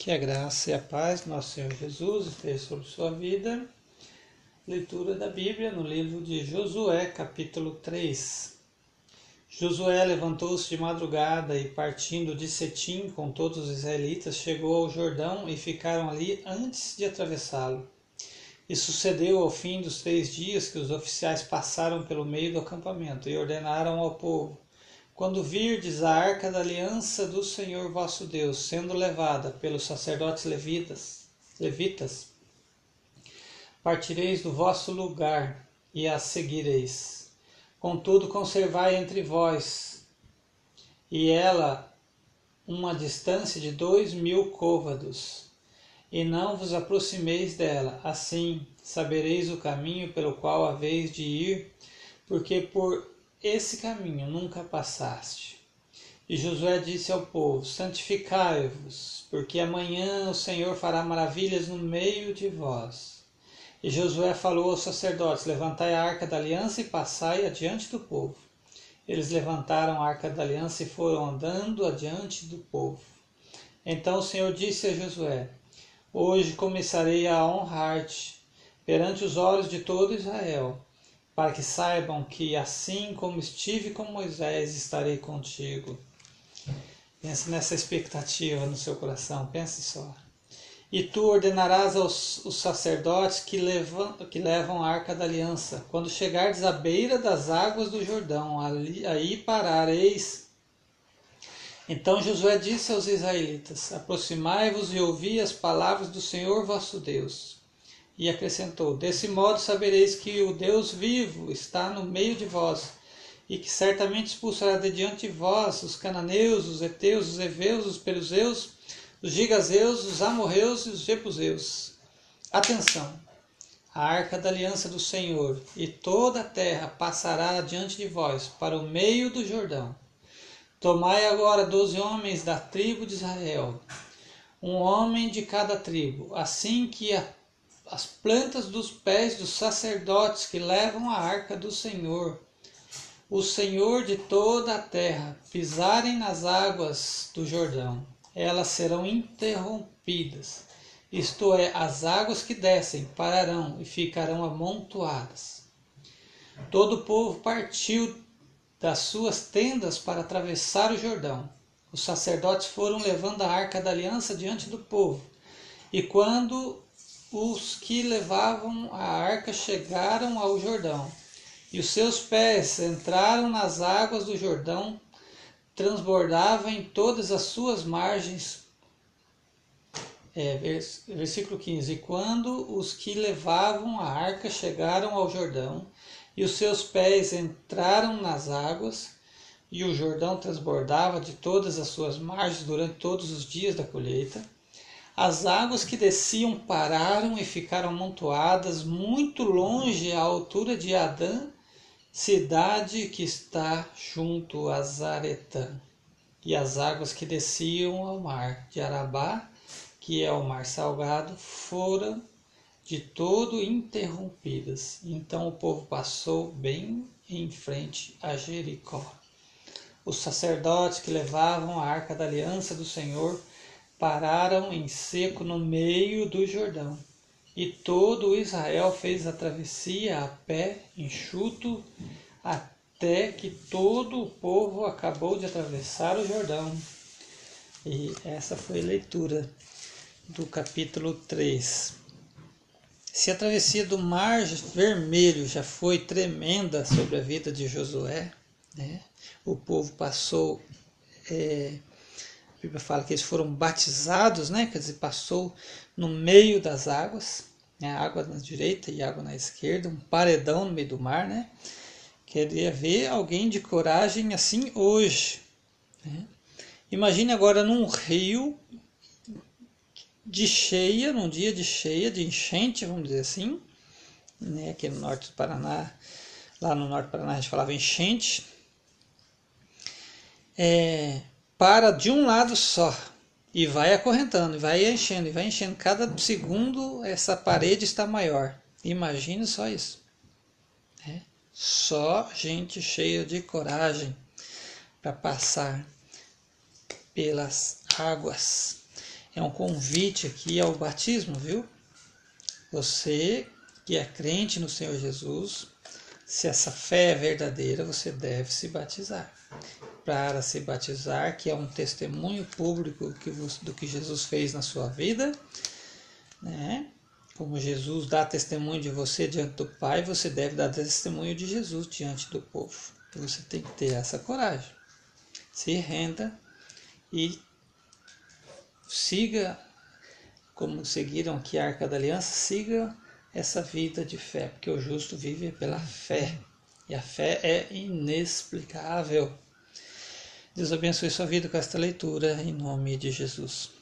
Que a graça e a paz do nosso Senhor Jesus esteja sobre sua vida. Leitura da Bíblia no livro de Josué, capítulo 3. Josué levantou-se de madrugada e, partindo de Setim com todos os israelitas, chegou ao Jordão e ficaram ali antes de atravessá-lo. E sucedeu ao fim dos três dias que os oficiais passaram pelo meio do acampamento e ordenaram ao povo: Quando virdes a arca da aliança do Senhor vosso Deus sendo levada pelos sacerdotes levitas, levitas, partireis do vosso lugar e a seguireis Contudo, conservai entre vós e ela uma distância de dois mil côvados, e não vos aproximeis dela. Assim sabereis o caminho pelo qual haveis de ir, porque por esse caminho nunca passaste. E Josué disse ao povo: Santificai-vos, porque amanhã o Senhor fará maravilhas no meio de vós. E Josué falou aos sacerdotes: Levantai a arca da aliança e passai adiante do povo. Eles levantaram a arca da aliança e foram andando adiante do povo. Então o Senhor disse a Josué: Hoje começarei a honrar-te perante os olhos de todo Israel, para que saibam que assim como estive com Moisés, estarei contigo. Pense nessa expectativa no seu coração, pense só. E tu ordenarás aos os sacerdotes que levam, que levam a arca da aliança, quando chegardes à beira das águas do Jordão, ali, aí parareis. Então Josué disse aos israelitas: Aproximai-vos e ouvi as palavras do Senhor vosso Deus. E acrescentou: Desse modo sabereis que o Deus vivo está no meio de vós, e que certamente expulsará de diante de vós os cananeus, os heteus, os heveus, os peruseus, os gigazeus, os amorreus e os jebuseus. Atenção! A arca da aliança do Senhor e toda a terra passará diante de vós para o meio do Jordão. Tomai agora doze homens da tribo de Israel, um homem de cada tribo, assim que a, as plantas dos pés dos sacerdotes que levam a arca do Senhor, o Senhor de toda a terra, pisarem nas águas do Jordão elas serão interrompidas. Isto é, as águas que descem pararão e ficarão amontoadas. Todo o povo partiu das suas tendas para atravessar o Jordão. Os sacerdotes foram levando a arca da aliança diante do povo. E quando os que levavam a arca chegaram ao Jordão, e os seus pés entraram nas águas do Jordão, transbordava em todas as suas margens. É, versículo 15: Quando os que levavam a arca chegaram ao Jordão, e os seus pés entraram nas águas, e o Jordão transbordava de todas as suas margens durante todos os dias da colheita, as águas que desciam pararam e ficaram amontoadas muito longe à altura de Adã cidade que está junto a Zaretã, e as águas que desciam ao mar de Arabá, que é o mar salgado, foram de todo interrompidas. Então o povo passou bem em frente a Jericó. Os sacerdotes que levavam a arca da aliança do Senhor pararam em seco no meio do Jordão e todo Israel fez a travessia a pé, enxuto, até que todo o povo acabou de atravessar o Jordão. E essa foi a leitura do capítulo 3. Se a travessia do Mar Vermelho já foi tremenda sobre a vida de Josué, né? o povo passou, é, a Bíblia fala que eles foram batizados, né? quer dizer, passou no meio das águas, né, água na direita e água na esquerda, um paredão no meio do mar, né? Queria ver alguém de coragem assim hoje. Né? Imagine agora num rio de cheia, num dia de cheia, de enchente, vamos dizer assim, né? Aqui no norte do Paraná, lá no norte do Paraná a gente falava enchente. É, para de um lado só, e vai acorrentando, vai enchendo, e vai enchendo. Cada segundo essa parede está maior. Imagine só isso. É. Só gente cheia de coragem para passar pelas águas. é um convite aqui ao batismo, viu? Você que é crente no Senhor Jesus, se essa fé é verdadeira, você deve se batizar. Para se batizar, que é um testemunho público do que Jesus fez na sua vida, né? Como Jesus dá testemunho de você diante do Pai, você deve dar testemunho de Jesus diante do povo. Você tem que ter essa coragem. Se renda e siga, como seguiram aqui a Arca da Aliança, siga essa vida de fé, porque o justo vive pela fé. E a fé é inexplicável. Deus abençoe sua vida com esta leitura, em nome de Jesus.